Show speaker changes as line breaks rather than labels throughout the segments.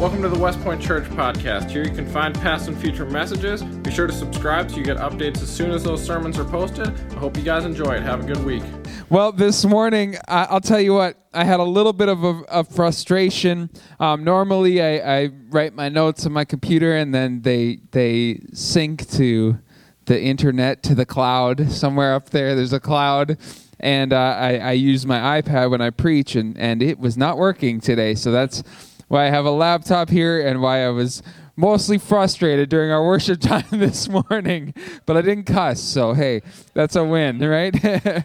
Welcome to the West Point Church podcast. Here you can find past and future messages. Be sure to subscribe so you get updates as soon as those sermons are posted. I hope you guys enjoy it. Have a good week.
Well, this morning, I'll tell you what, I had a little bit of a, a frustration. Um, normally, I, I write my notes on my computer and then they, they sync to the internet, to the cloud. Somewhere up there, there's a cloud. And uh, I, I use my iPad when I preach, and, and it was not working today. So that's why I have a laptop here and why I was mostly frustrated during our worship time this morning. But I didn't cuss, so hey, that's a win, right?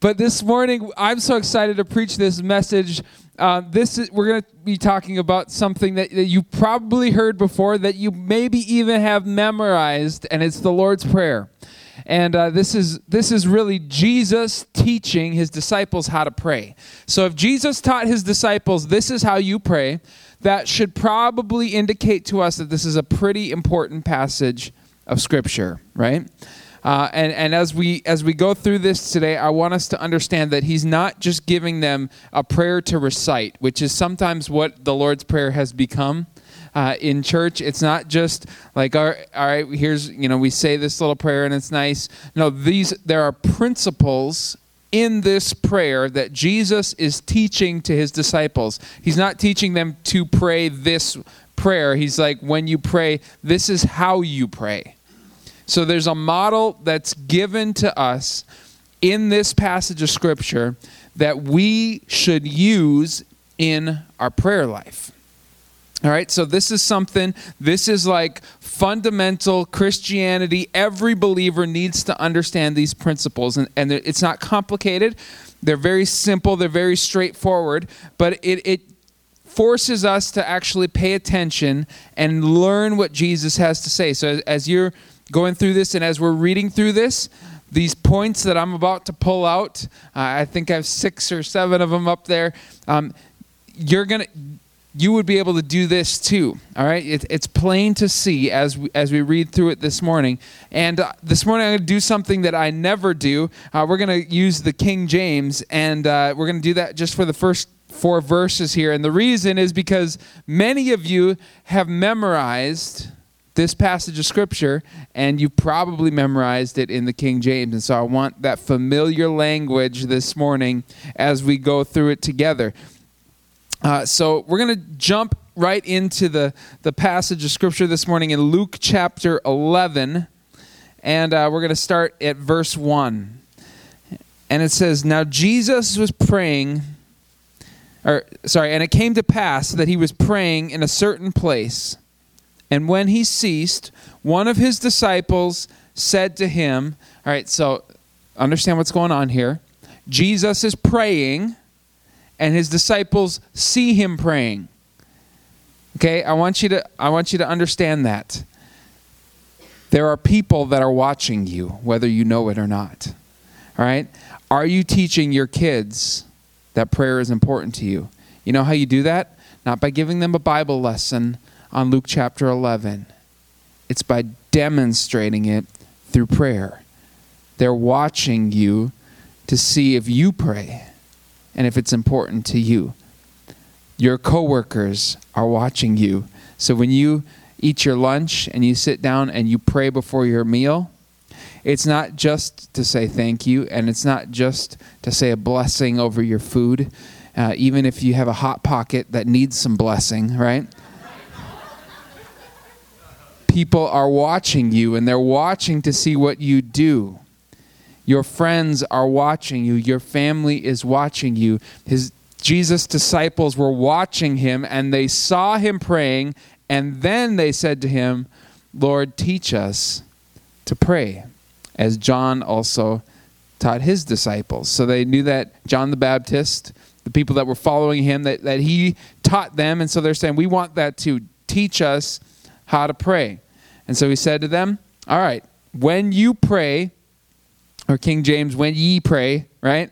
but this morning, I'm so excited to preach this message. Uh, this is, we're going to be talking about something that, that you probably heard before, that you maybe even have memorized, and it's the Lord's Prayer. And uh, this is this is really Jesus teaching his disciples how to pray. So if Jesus taught his disciples, this is how you pray, that should probably indicate to us that this is a pretty important passage of Scripture, right? Uh, and and as we as we go through this today, I want us to understand that He's not just giving them a prayer to recite, which is sometimes what the Lord's prayer has become uh, in church. It's not just like, all right, all right, here's, you know, we say this little prayer and it's nice. No, these, there are principles in this prayer that Jesus is teaching to his disciples. He's not teaching them to pray this prayer. He's like, when you pray, this is how you pray. So there's a model that's given to us in this passage of Scripture that we should use in our prayer life. All right, so this is something, this is like fundamental Christianity. Every believer needs to understand these principles, and, and it's not complicated. They're very simple, they're very straightforward, but it, it forces us to actually pay attention and learn what Jesus has to say. So as you're going through this and as we're reading through this, these points that I'm about to pull out, uh, I think I have six or seven of them up there. Um, you're going to you would be able to do this too. All right, it, it's plain to see as we, as we read through it this morning. And uh, this morning I'm going to do something that I never do. Uh, we're going to use the King James, and uh, we're going to do that just for the first four verses here. And the reason is because many of you have memorized this passage of scripture and you probably memorized it in the King James. And so I want that familiar language this morning as we go through it together. Uh, so we're going to jump right into the, the passage of Scripture this morning in Luke chapter 11. And uh, we're going to start at verse 1. And it says, Now Jesus was praying, or sorry, and it came to pass that he was praying in a certain place. And when he ceased, one of his disciples said to him, All right, so understand what's going on here. Jesus is praying and his disciples see him praying. Okay, I want you to I want you to understand that. There are people that are watching you whether you know it or not. All right? Are you teaching your kids that prayer is important to you? You know how you do that? Not by giving them a Bible lesson on Luke chapter 11. It's by demonstrating it through prayer. They're watching you to see if you pray and if it's important to you. Your coworkers are watching you. So when you eat your lunch and you sit down and you pray before your meal, it's not just to say thank you and it's not just to say a blessing over your food, uh, even if you have a hot pocket that needs some blessing, right? People are watching you and they're watching to see what you do. Your friends are watching you. Your family is watching you. His Jesus' disciples were watching him and they saw him praying, and then they said to him, Lord, teach us to pray, as John also taught his disciples. So they knew that John the Baptist, the people that were following him, that, that he taught them, and so they're saying, We want that to teach us how to pray. And so he said to them, All right, when you pray, or King James, when ye pray, right?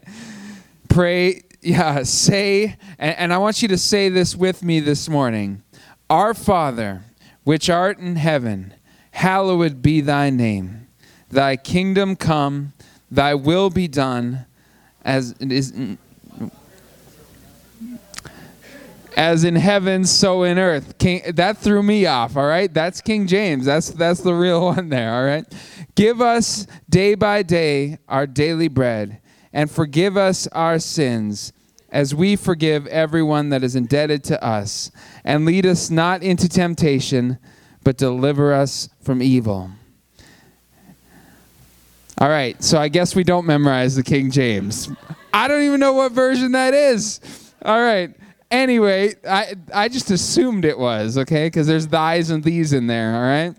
Pray, yeah, say, and, and I want you to say this with me this morning Our Father, which art in heaven, hallowed be thy name. Thy kingdom come, thy will be done as it is. As in heaven, so in earth. King, that threw me off. All right, that's King James. That's that's the real one there. All right, give us day by day our daily bread, and forgive us our sins, as we forgive everyone that is indebted to us, and lead us not into temptation, but deliver us from evil. All right, so I guess we don't memorize the King James. I don't even know what version that is. All right. Anyway, I I just assumed it was okay because there's thys and these in there. All right.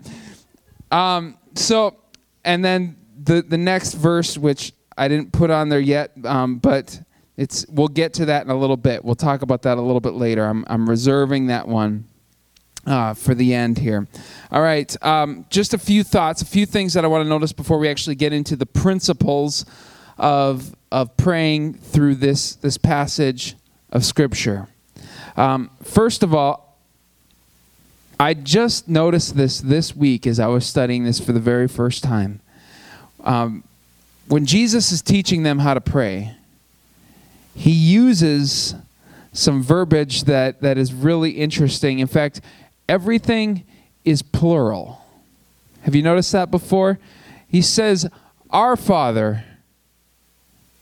Um. So, and then the the next verse, which I didn't put on there yet, um, but it's we'll get to that in a little bit. We'll talk about that a little bit later. I'm I'm reserving that one uh, for the end here. All right, um, just a few thoughts, a few things that I want to notice before we actually get into the principles of of praying through this this passage of Scripture. Um, first of all, I just noticed this this week as I was studying this for the very first time. Um, when Jesus is teaching them how to pray, he uses some verbiage that, that is really interesting. In fact, everything is plural. Have you noticed that before? He says, Our Father,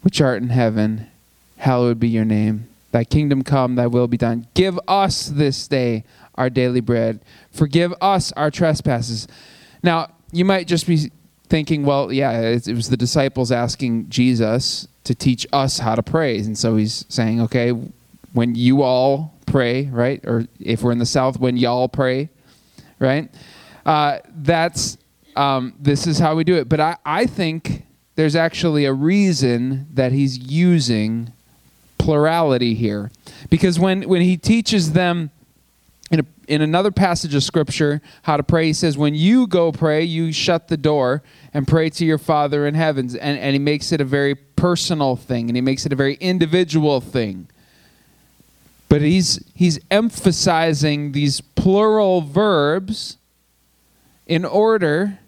which art in heaven, hallowed be your name. Thy kingdom come, thy will be done. Give us this day our daily bread. Forgive us our trespasses. Now, you might just be thinking, well, yeah, it, was the disciples asking Jesus to teach us how to pray. And so he's saying, okay, when you all pray, right? Or if we're in the South, when y'all pray, right? Uh, that's, um, this is how we do it. But I, I think there's actually a reason that he's using plurality here. Because when, when he teaches them in, a, in another passage of scripture how to pray, he says, When you go pray, you shut the door and pray to your Father in heavens. And, and he makes it a very personal thing and he makes it a very individual thing. But he's, he's emphasizing these plural verbs in order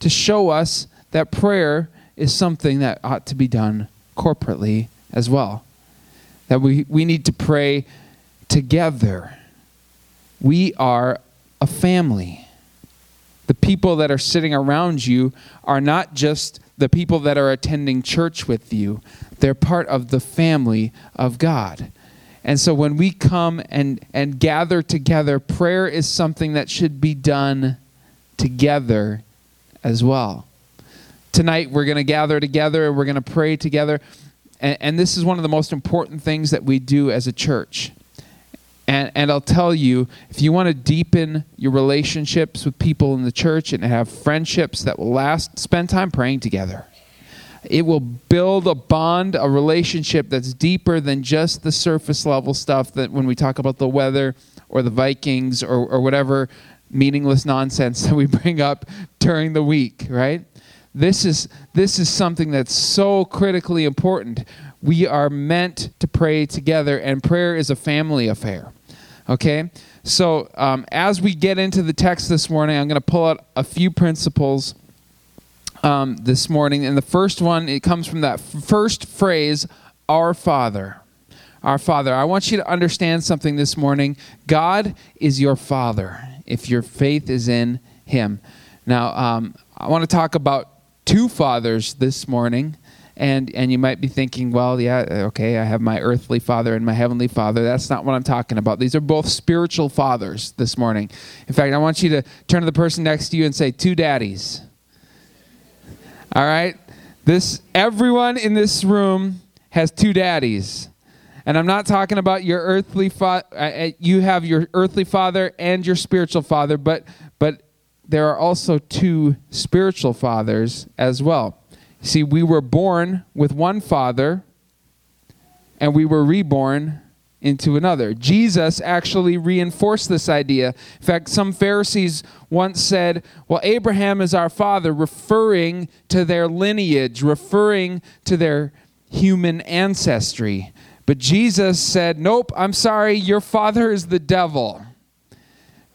to show us that prayer is something that ought to be done corporately as well that we, we need to pray together. We are a family. The people that are sitting around you are not just the people that are attending church with you, they're part of the family of God. And so when we come and, and gather together, prayer is something that should be done together as well. Tonight, we're going to gather together and we're going to pray together. And, and this is one of the most important things that we do as a church. And, and I'll tell you, if you want to deepen your relationships with people in the church and have friendships that will last, spend time praying together. It will build a bond, a relationship that's deeper than just the surface level stuff that when we talk about the weather or the Vikings or, or whatever meaningless nonsense that we bring up during the week, right? This is, this is something that's so critically important. We are meant to pray together, and prayer is a family affair. Okay? So, um, as we get into the text this morning, I'm going to pull out a few principles um, this morning. And the first one, it comes from that first phrase, Our Father. Our Father. I want you to understand something this morning. God is your Father if your faith is in Him. Now, um, I want to talk about two fathers this morning. And, and you might be thinking, well, yeah, okay, I have my earthly father and my heavenly father. That's not what I'm talking about. These are both spiritual fathers this morning. In fact, I want you to turn to the person next to you and say, two daddies. All right? This everyone in this room has two daddies. And I'm not talking about your earthly father. Uh, uh, you have your earthly father and your spiritual father, but there are also two spiritual fathers as well. See, we were born with one father, and we were reborn into another. Jesus actually reinforced this idea. In fact, some Pharisees once said, Well, Abraham is our father, referring to their lineage, referring to their human ancestry. But Jesus said, Nope, I'm sorry, your father is the devil.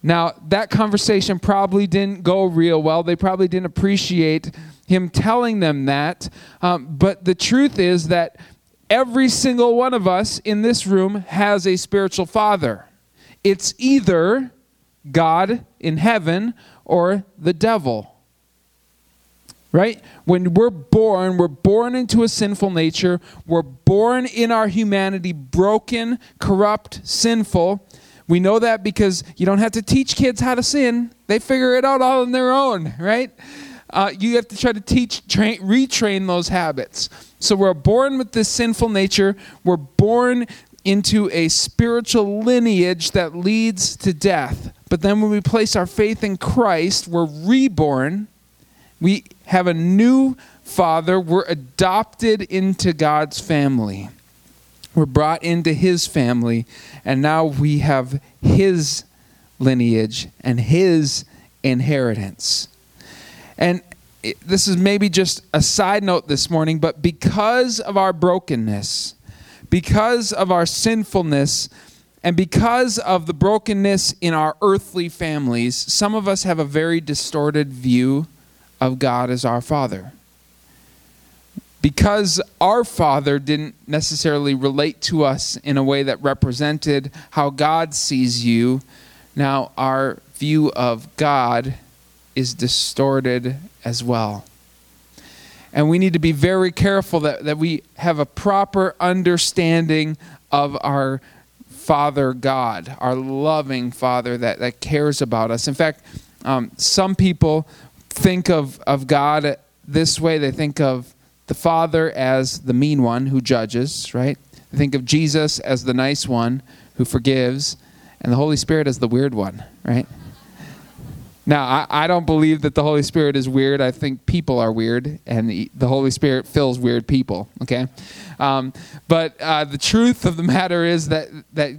Now, that conversation probably didn't go real well. They probably didn't appreciate him telling them that. Um, but the truth is that every single one of us in this room has a spiritual father. it's either God in heaven or the devil. Right? When we're born, we're born into a sinful nature. We're born in our humanity broken, corrupt, sinful. We know that because you don't have to teach kids how to sin, they figure it out all on their own, right? Uh, you have to try to teach, train, retrain those habits. So we're born with this sinful nature. We're born into a spiritual lineage that leads to death. But then when we place our faith in Christ, we're reborn. We have a new father. We're adopted into God's family. We're brought into his family. And now we have his lineage and his inheritance. And this is maybe just a side note this morning, but because of our brokenness, because of our sinfulness, and because of the brokenness in our earthly families, some of us have a very distorted view of God as our Father. Because our Father didn't necessarily relate to us in a way that represented how God sees you, now our view of God is distorted as well. And we need to be very careful that, that we have a proper understanding of our Father God, our loving Father that, that cares about us. In fact, um, some people think of, of God this way they think of the Father as the mean one who judges, right? They think of Jesus as the nice one who forgives, and the Holy Spirit as the weird one, right? Now, I, I, don't believe that the Holy Spirit is weird. I think people are weird, and the, the Holy Spirit fills weird people. Okay, um, but uh, the truth of the matter is that that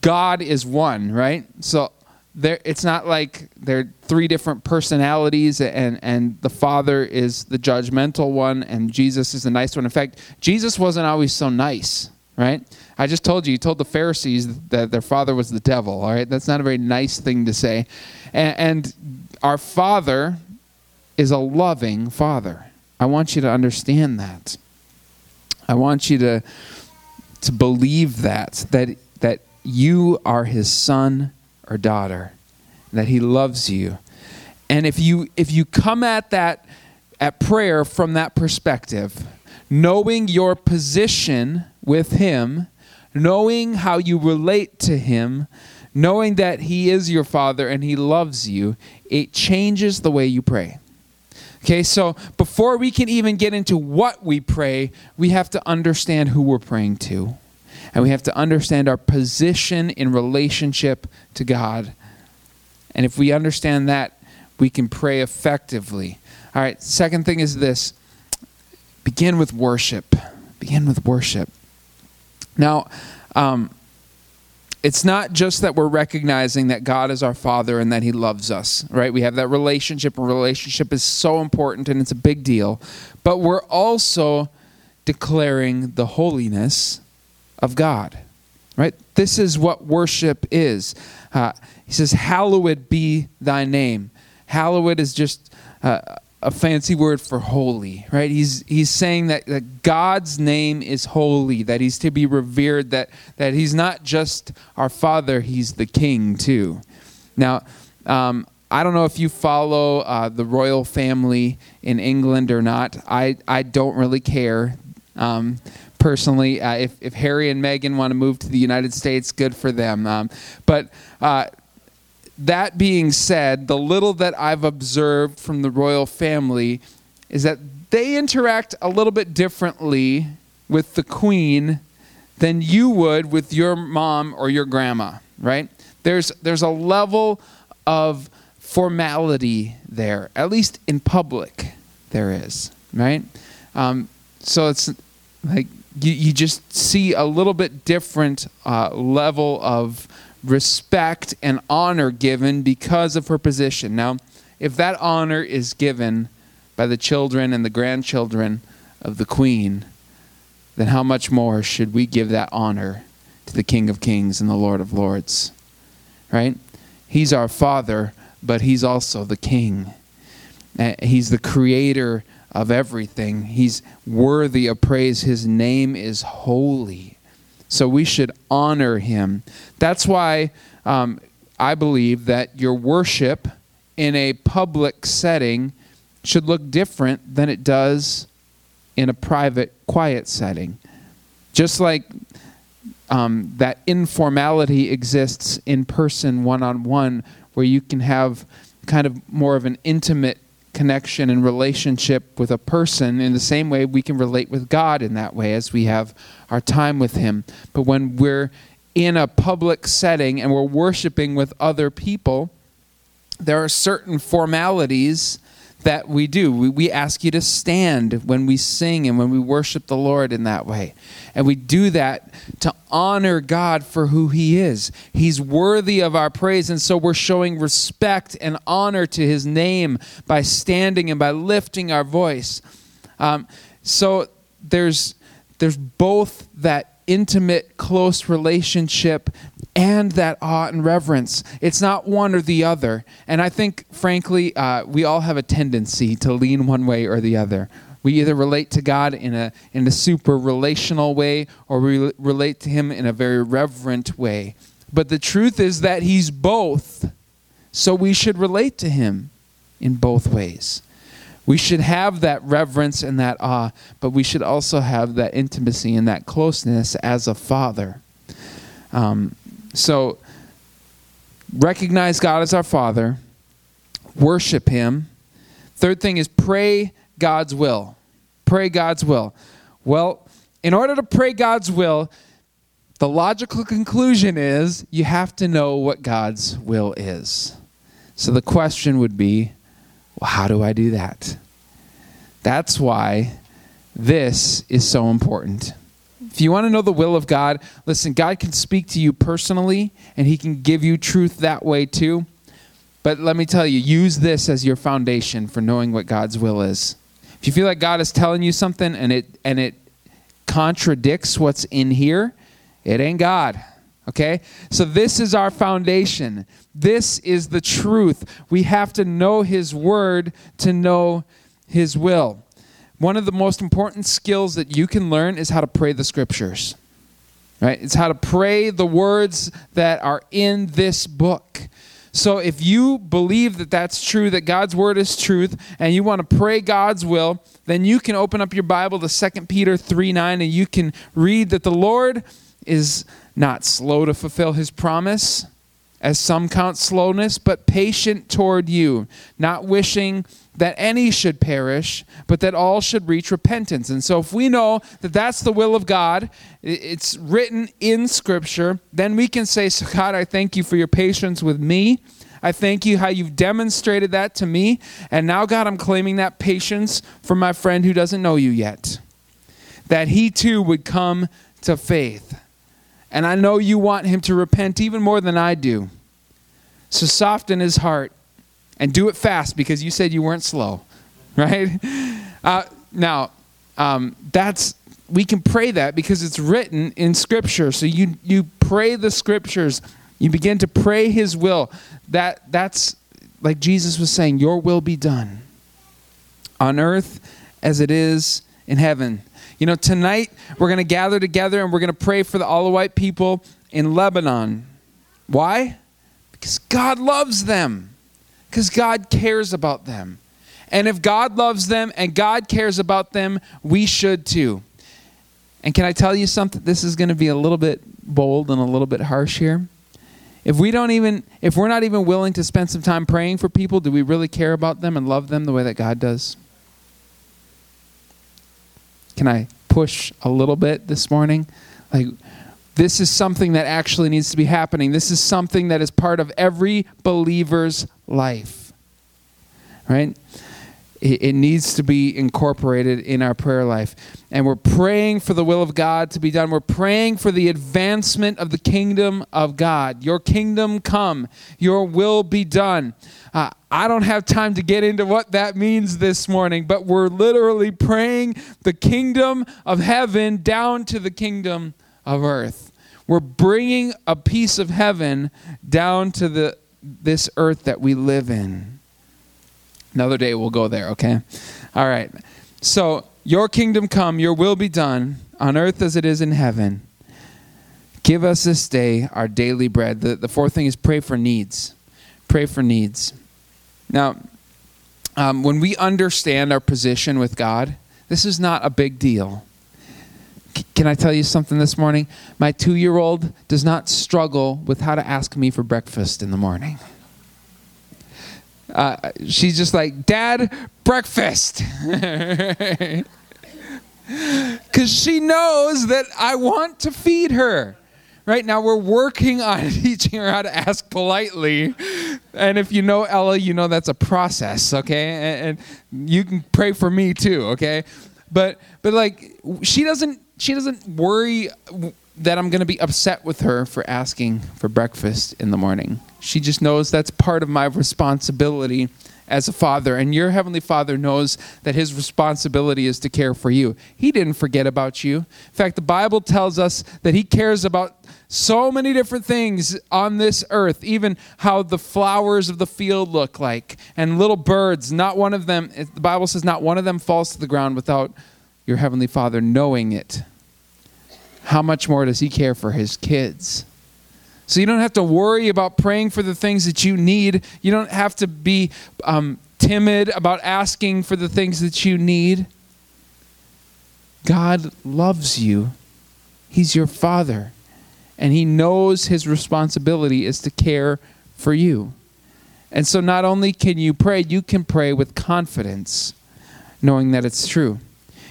God is one, right? So there, it's not like there are three different personalities, and and the Father is the judgmental one, and Jesus is the nice one. In fact, Jesus wasn't always so nice, right? I just told you, he told the Pharisees that their father was the devil, all right? That's not a very nice thing to say. And, and our Father is a loving Father. I want you to understand that. I want you to, to believe that, that, that you are his son or daughter, that he loves you. And if you, if you come at that, at prayer from that perspective, knowing your position with him, knowing how you relate to him, knowing that He is your Father and He loves you, it changes the way you pray. Okay, so before we can even get into what we pray, we have to understand who we're praying to. And we have to understand our position in relationship to God. And if we understand that, we can pray effectively. All right, second thing is this begin with worship. Begin with worship. Now, um, it's not just that we're recognizing that God is our Father and that He loves us, right? We have that relationship, and relationship is so important and it's a big deal. But we're also declaring the holiness of God, right? This is what worship is. Uh, he says, Hallowed be thy name. Hallowed is just. Uh, a fancy word for holy, right? He's he's saying that, that God's name is holy, that he's to be revered, that that he's not just our father, he's the king too. Now, um, I don't know if you follow uh, the royal family in England or not. I, I don't really care. Um, personally, uh, if, if Harry and Meghan want to move to the United States, good for them. Um, but uh, that being said, the little that I've observed from the royal family is that they interact a little bit differently with the queen than you would with your mom or your grandma, right? There's there's a level of formality there, at least in public, there is, right? Um, so it's like you, you just see a little bit different uh, level of respect and honor given because of her position. Now, if that honor is given by the children and the grandchildren of the queen, then how much more should we give that honor to the King of Kings and the Lord of Lords? Right? He's our Father, but He's also the King. Uh, he's the creator of everything. He's worthy of praise. His name is holy. So we should honor him. That's why um, I believe that your worship in a public setting should look different than it does in a private, quiet setting. Just like um, that informality exists in person, one on one, where you can have kind of more of an intimate connection and relationship with a person in the same way we can relate with God in that way as we have our time with Him. But when we're in a public setting and we're worshiping with other people, there are certain formalities that we do. We, we ask you to stand when we sing and when we worship the Lord in that way. And we do that to honor God for who He is. He's worthy of our praise. And so we're showing respect and honor to His name by standing and by lifting our voice. Um, so there's, there's both that intimate, close relationship and that awe and reverence. It's not one or the other. And I think, frankly, uh, we all have a tendency to lean one way or the other. We either relate to God in a, in a super relational way or we relate to Him in a very reverent way. But the truth is that He's both. So we should relate to Him in both ways. We should have that reverence and that awe, but we should also have that intimacy and that closeness as a father. Um, so recognize God as our Father, worship Him. Third thing is pray God's will. Pray God's will. Well, in order to pray God's will, the logical conclusion is you have to know what God's will is. So the question would be well, how do I do that? That's why this is so important. If you want to know the will of God, listen, God can speak to you personally and He can give you truth that way too. But let me tell you, use this as your foundation for knowing what God's will is. If you feel like God is telling you something and it and it contradicts what's in here, it ain't God. Okay? So this is our foundation. This is the truth. We have to know his word to know his will one of the most important skills that you can learn is how to pray the scriptures. Right? It's how to pray the words that are in this book. So if you believe that that's true, that God's word is truth, and you want to pray God's will, then you can open up your Bible to 2 Peter 3 9, and you can read that the Lord is not slow to fulfill his promise, as some count slowness, but patient toward you, not wishing that any should perish, but that all should reach repentance. And so, if we know that that's the will of God, it's written in Scripture, then we can say, So, God, I thank you for your patience with me. I thank you how you've demonstrated that to me. And now, God, I'm claiming that patience for my friend who doesn't know you yet, that he too would come to faith. And I know you want him to repent even more than I do. So, soften his heart and do it fast because you said you weren't slow, right? Uh, now, um, that's we can pray that because it's written in Scripture. So you you pray the Scriptures, you begin to pray His will. That that's like Jesus was saying, Your will be done on earth as it is in heaven. You know, tonight we're going to gather together and we're going to pray for the Alawite people in Lebanon. Why? Because God loves them. Because God cares about them. And if God loves them and God cares about them, we should too. And can I tell you something? This is going to be a little bit bold and a little bit harsh here. If we don't even if we're not even willing to spend some time praying for people, do we really care about them and love them the way that God does? Can I push a little bit this morning? Like this is something that actually needs to be happening. This is something that is part of every believer's life. Right? It, needs to be incorporated in our prayer life. And we're praying for the will of God to be done. We're praying for the advancement of the kingdom of God. Your kingdom come, your will be done. Uh, I don't have time to get into what that means this morning, but we're literally praying the kingdom of heaven down to the kingdom of earth. We're bringing a piece of heaven down to the this earth that we live in. Another day we'll go there, okay? All right. So, your kingdom come, your will be done on earth as it is in heaven. Give us this day our daily bread. The, the fourth thing is pray for needs. Pray for needs. Now, um, when we understand our position with God, this is not a big deal. C- can I tell you something this morning? My two year old does not struggle with how to ask me for breakfast in the morning. Uh, she's just like, Dad, breakfast. Because she knows that I want to feed her. Right now, we're working on teaching her how to ask politely. And if you know Ella, you know that's a process, okay? And, and you can pray for me too, okay? But but like she doesn't she doesn't worry that I'm going to be upset with her for asking for breakfast in the morning. She just knows that's part of my responsibility as a father. And your heavenly father knows that his responsibility is to care for you. He didn't forget about you. In fact, the Bible tells us that he cares about so many different things on this earth, even how the flowers of the field look like, and little birds. Not one of them, the Bible says, not one of them falls to the ground without your heavenly father knowing it. How much more does he care for his kids? So you don't have to worry about praying for the things that you need. You don't have to be um, timid about asking for the things that you need. God loves you, He's your Father, and He knows His responsibility is to care for you. And so not only can you pray, you can pray with confidence, knowing that it's true.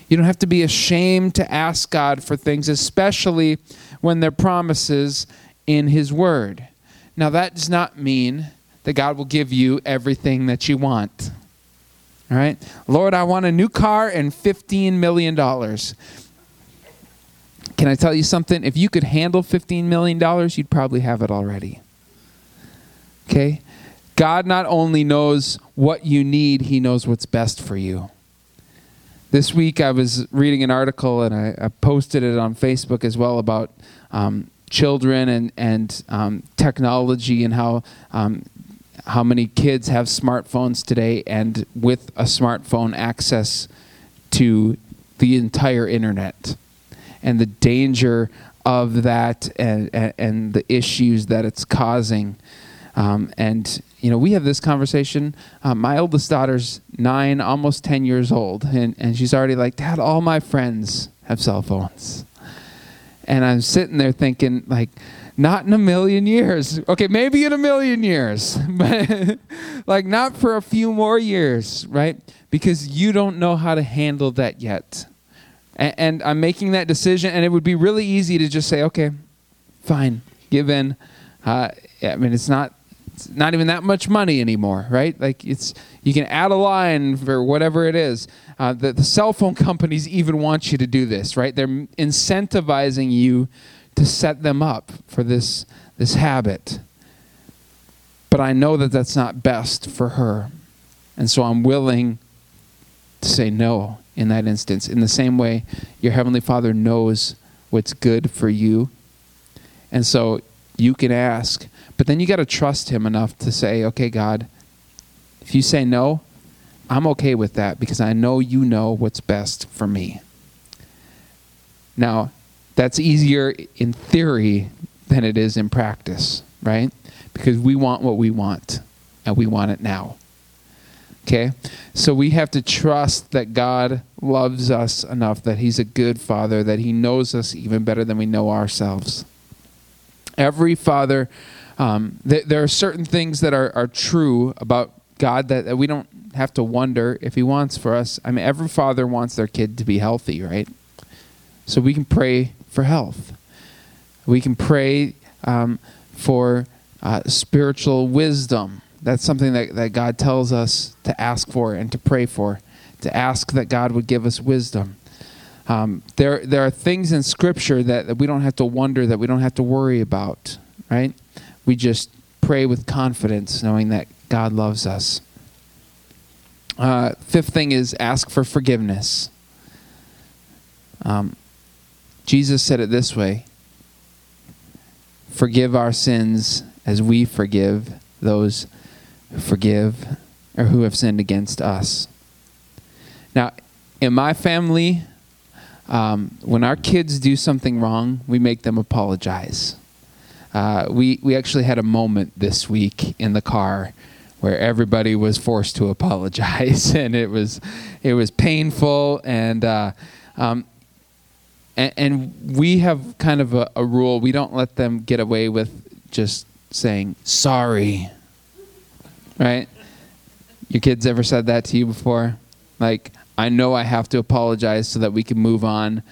You don't have to be ashamed to ask God for things, especially when they're promises in His Word. Now, that does not mean that God will give you everything that you want. All right? Lord, I want a new car and $15 million. Can I tell you something? If you could handle $15 million, you'd probably have it already. Okay? God not only knows what you need, He knows what's best for you. This week I was reading an article and I, I posted it on Facebook as well about um, children and and um, technology and how um, how many kids have smartphones today and with a smartphone access to the entire internet and the danger of that and and, and the issues that it's causing um, and you know we have this conversation uh, my oldest daughter's nine almost 10 years old and, and she's already like dad all my friends have cell phones and I'm sitting there thinking, like, not in a million years. Okay, maybe in a million years, but like not for a few more years, right? Because you don't know how to handle that yet. And, and I'm making that decision, and it would be really easy to just say, okay, fine, give in. Uh, I mean, it's not it's not even that much money anymore, right? Like it's you can add a line for whatever it is. Uh, the, the cell phone companies even want you to do this, right? They're incentivizing you to set them up for this this habit. But I know that that's not best for her, and so I'm willing to say no in that instance. In the same way, your heavenly Father knows what's good for you, and so you can ask but then you got to trust him enough to say, okay, God, if you say no, I'm okay with that because I know you know what's best for me. Now, that's easier in theory than it is in practice, right? Because we want what we want and we want it now. Okay? So we have to trust that God loves us enough, that He's a good Father, that He knows us even better than we know ourselves. Every father um, th- there are certain things that are, are true about God that, that we don't have to wonder if He wants for us. I mean, every father wants their kid to be healthy, right? So we can pray for health. We can pray um, for uh, spiritual wisdom. That's something that, that God tells us to ask for and to pray for, to ask that God would give us wisdom. Um, there, there are things in Scripture that, that we don't have to wonder, that we don't have to worry about, right? We just pray with confidence, knowing that God loves us. Uh, fifth thing is ask for forgiveness. Um, Jesus said it this way Forgive our sins as we forgive those who forgive or who have sinned against us. Now, in my family, um, when our kids do something wrong, we make them apologize. Uh, we we actually had a moment this week in the car where everybody was forced to apologize, and it was it was painful, and uh, um, and, and, we have kind of a, a rule: we don't let them get away with just saying sorry, right? Your kids ever said that to you before? Like, I know I have to apologize so that we can move on,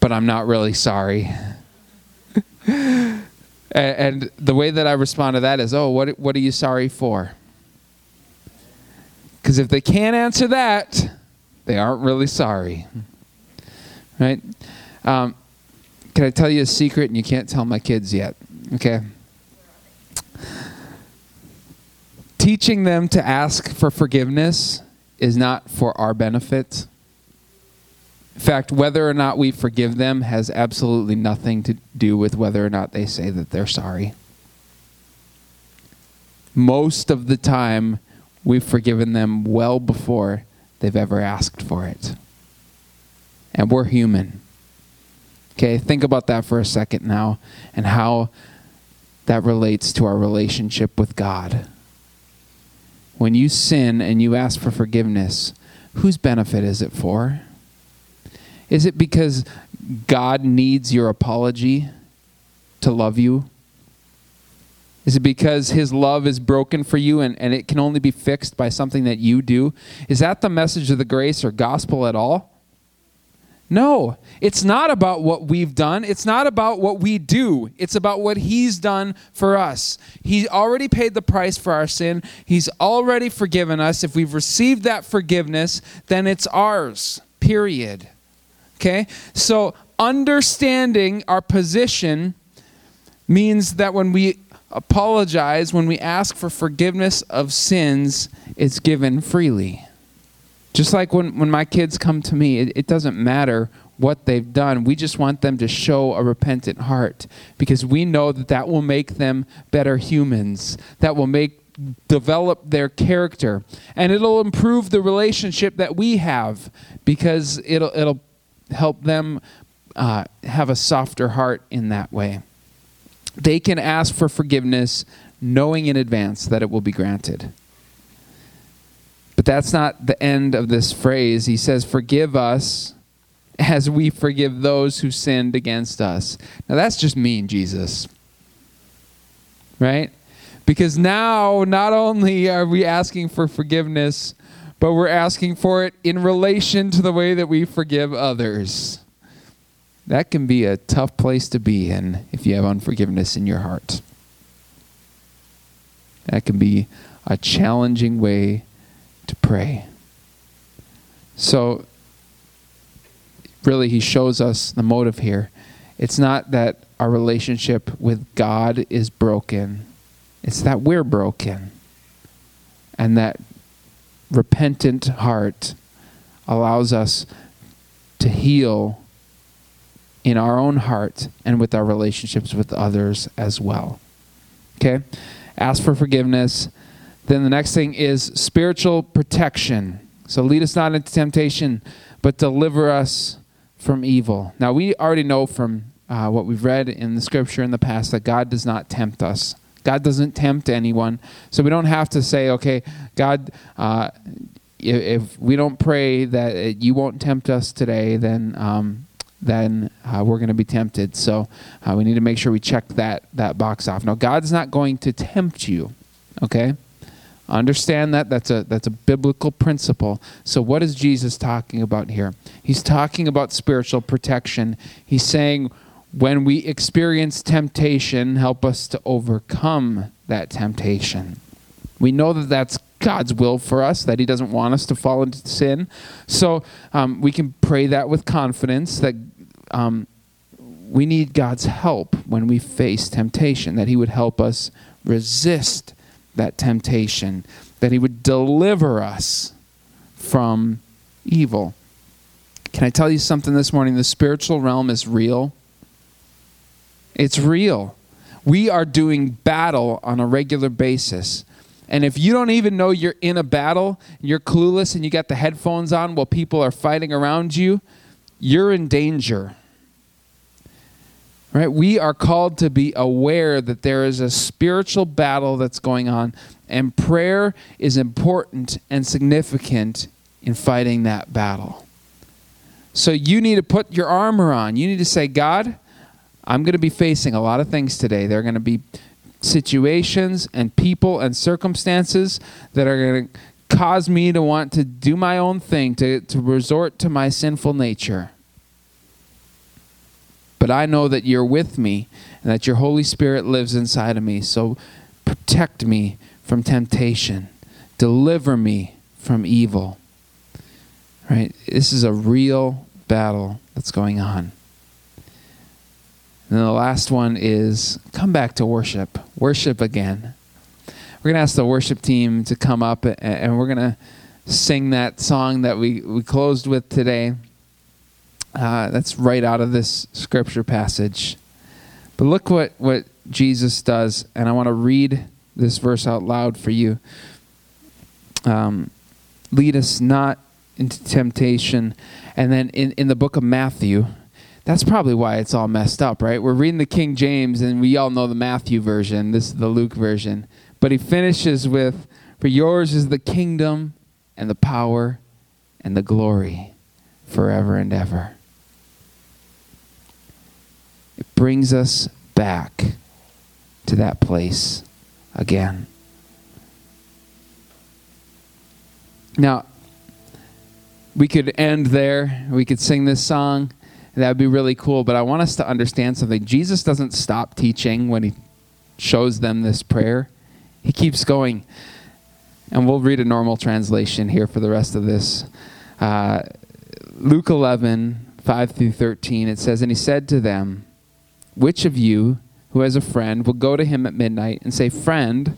but I'm not really sorry. And the way that I respond to that is, oh, what, what are you sorry for? Because if they can't answer that, they aren't really sorry. Right? Um, can I tell you a secret? And you can't tell my kids yet. Okay? Teaching them to ask for forgiveness is not for our benefit. In fact, whether or not we forgive them has absolutely nothing to do with whether or not they say that they're sorry. Most of the time, we've forgiven them well before they've ever asked for it. And we're human. Okay, think about that for a second now and how that relates to our relationship with God. When you sin and you ask for forgiveness, whose benefit is it for? Is it because God needs your apology to love you? Is it because his love is broken for you and, and it can only be fixed by something that you do? Is that the message of the grace or gospel at all? No, it's not about what we've done. It's not about what we do. It's about what He's done for us. He already paid the price for our sin, He's already forgiven us. If we've received that forgiveness, then it's ours, period. Okay? So understanding our position means that when we apologize, when we ask for forgiveness of sins, it's given freely. Just like when, when my kids come to me, it, it doesn't matter what they've done. We just want them to show a repentant heart because we know that that will make them better humans. That will make develop their character and it'll improve the relationship that we have because it'll it'll help them uh, have a softer heart in that way. They can ask for forgiveness knowing in advance that it will be granted. But that's not the end of this phrase. He says, Forgive us as we forgive those who sinned against us. Now, that's just mean, Jesus. Right? Because now, not only are we asking for forgiveness, but we're asking for it in relation to the way that we forgive others. That can be a tough place to be in if you have unforgiveness in your heart. That can be a challenging way to pray. So, really, he shows us the motive here. It's not that our relationship with God is broken, it's that we're broken. And that repentant heart allows us to heal in our own heart and with our relationships with others as well. Okay? Ask for forgiveness. Then the next thing is spiritual protection. So lead us not into temptation, but deliver us from evil. Now, we already know from uh, what we've read in the scripture in the past that God does not tempt us. God doesn't tempt anyone. So we don't have to say, okay, God, uh, if, if, we don't pray that you won't tempt us today, then. Um, then uh, we're going to be tempted. So uh, we need to make sure we check that that box off. Now, God's not going to tempt you. Okay, understand that that's a that's a biblical principle. So what is Jesus talking about here? He's talking about spiritual protection. He's saying when we experience temptation, help us to overcome that temptation. We know that that's God's will for us, that He doesn't want us to fall into sin. So um, we can pray that with confidence that um, we need God's help when we face temptation, that He would help us resist that temptation, that He would deliver us from evil. Can I tell you something this morning? The spiritual realm is real. It's real. We are doing battle on a regular basis. And if you don't even know you're in a battle, you're clueless and you got the headphones on while people are fighting around you, you're in danger. Right? We are called to be aware that there is a spiritual battle that's going on, and prayer is important and significant in fighting that battle. So you need to put your armor on. You need to say, God, I'm going to be facing a lot of things today. There are going to be situations and people and circumstances that are going to cause me to want to do my own thing, to, to resort to my sinful nature. But I know that you're with me and that your Holy Spirit lives inside of me. So protect me from temptation, deliver me from evil. Right? This is a real battle that's going on. And then the last one is come back to worship. Worship again. We're going to ask the worship team to come up and we're going to sing that song that we, we closed with today. Uh, that's right out of this scripture passage. But look what, what Jesus does, and I want to read this verse out loud for you. Um, lead us not into temptation. And then in, in the book of Matthew, that's probably why it's all messed up, right? We're reading the King James and we all know the Matthew version. This is the Luke version. But he finishes with, For yours is the kingdom and the power and the glory forever and ever. It brings us back to that place again. Now, we could end there. We could sing this song that would be really cool. But I want us to understand something. Jesus doesn't stop teaching when he shows them this prayer, he keeps going. And we'll read a normal translation here for the rest of this. Uh, Luke 11, 5 through 13, it says, And he said to them, Which of you who has a friend will go to him at midnight and say, Friend,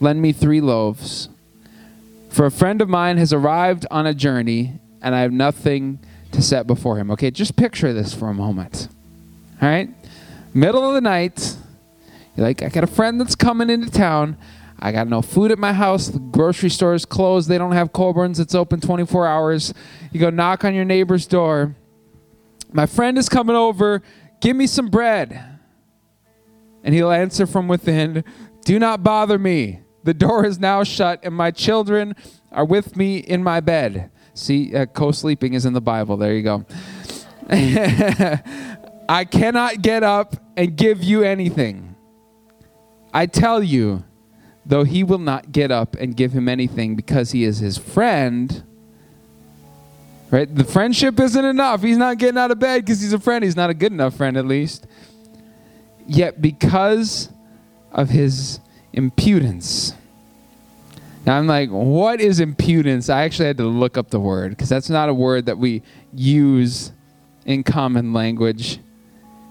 lend me three loaves? For a friend of mine has arrived on a journey, and I have nothing to set before him. Okay, just picture this for a moment. All right? Middle of the night, you're like, I got a friend that's coming into town. I got no food at my house. The grocery store is closed. They don't have Colburn's. It's open 24 hours. You go knock on your neighbor's door. My friend is coming over. Give me some bread. And he'll answer from within Do not bother me. The door is now shut, and my children are with me in my bed. See, uh, co sleeping is in the Bible. There you go. I cannot get up and give you anything. I tell you, though he will not get up and give him anything because he is his friend, right? The friendship isn't enough. He's not getting out of bed because he's a friend. He's not a good enough friend, at least. Yet, because of his impudence, now I'm like, what is impudence? I actually had to look up the word because that's not a word that we use in common language.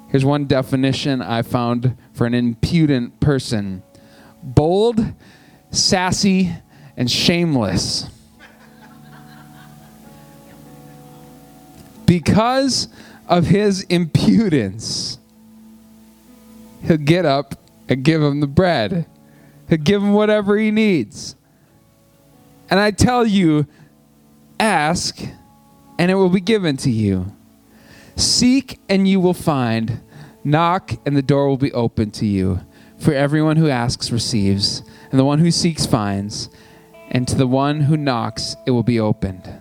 Here's one definition I found for an impudent person bold, sassy, and shameless. because of his impudence, he'll get up and give him the bread. He'll give him whatever he needs. And I tell you, ask, and it will be given to you. Seek, and you will find. Knock, and the door will be opened to you. For everyone who asks receives, and the one who seeks finds, and to the one who knocks it will be opened.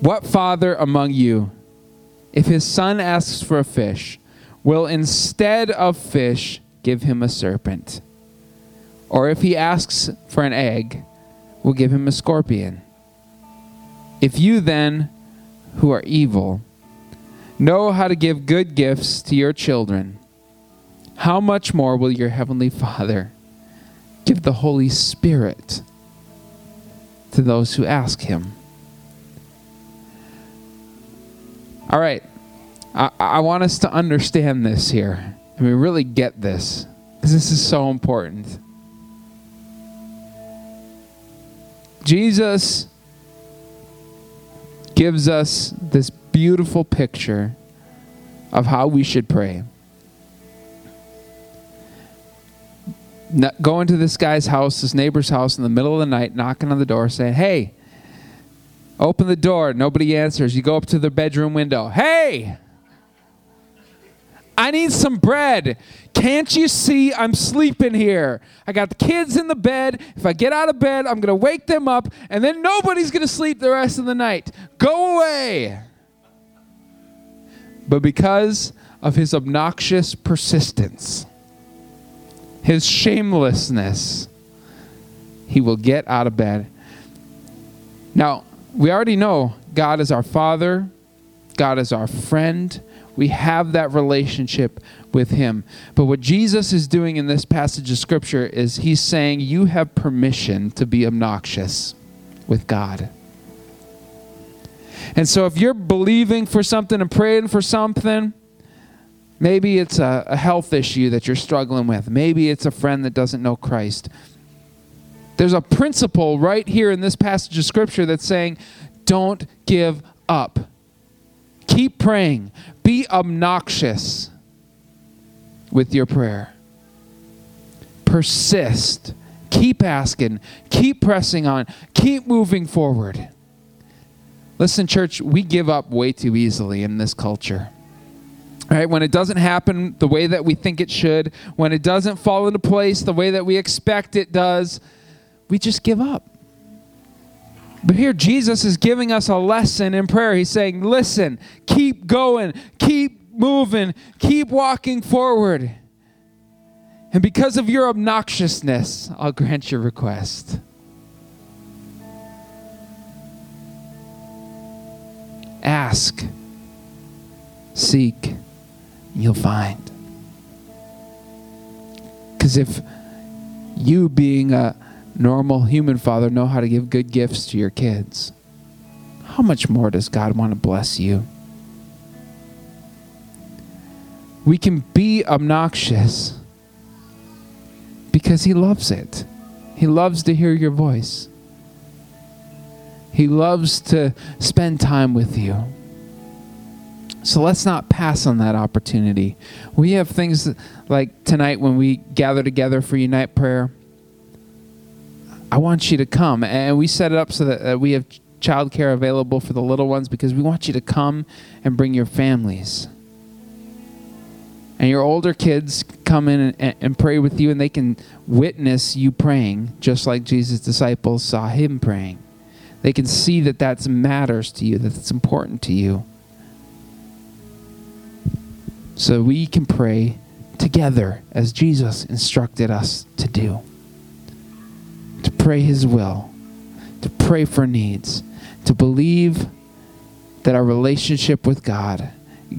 What father among you, if his son asks for a fish, will instead of fish give him a serpent? Or if he asks for an egg, will give him a scorpion. If you then, who are evil, know how to give good gifts to your children, how much more will your heavenly Father give the Holy Spirit to those who ask him? All right. I, I want us to understand this here. I mean, really get this, because this is so important. Jesus gives us this beautiful picture of how we should pray. Going to this guy's house, this neighbor's house in the middle of the night, knocking on the door, saying, Hey, Open the door, nobody answers. You go up to the bedroom window. Hey! I need some bread. Can't you see I'm sleeping here? I got the kids in the bed. If I get out of bed, I'm going to wake them up, and then nobody's going to sleep the rest of the night. Go away. But because of his obnoxious persistence, his shamelessness, he will get out of bed. Now, we already know God is our Father, God is our friend. We have that relationship with Him. But what Jesus is doing in this passage of Scripture is He's saying, You have permission to be obnoxious with God. And so if you're believing for something and praying for something, maybe it's a, a, health issue that you're struggling with, maybe it's a friend that doesn't know Christ. There's a principle right here in this passage of Scripture that's saying, Don't give up. Keep praying. Be obnoxious with your prayer. Persist. Keep asking. Keep pressing on. Keep moving forward. Listen, church, we give up way too easily in this culture. Right? When it doesn't happen the way that we think it should, when it doesn't fall into place the way that we expect it does, we just give up. But here, Jesus is giving us a lesson in prayer. He's saying, listen, keep going, keep moving, keep walking forward. And because of your obnoxiousness, I'll grant your request. Ask, seek, you'll find. Because if you, being a normal human father, know how to give good gifts to your kids, how much more does God want to bless you? We can be obnoxious because He loves it. He loves to hear your voice. He loves to spend time with you. So let's not pass on that opportunity. We have things like tonight when we gather together for Unite Prayer. I want you to come. And we set it up so that, uh, we have childcare available for the little ones because we want you to come and bring your families. And your older kids come in and, and pray with you, and they can witness you praying, just like Jesus' disciples saw him praying. They can see that that matters to you, that it's important to you. So we can pray together as Jesus instructed us to do. To pray His will, to pray for needs, to believe that our relationship with God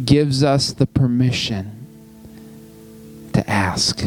gives us the permission to ask.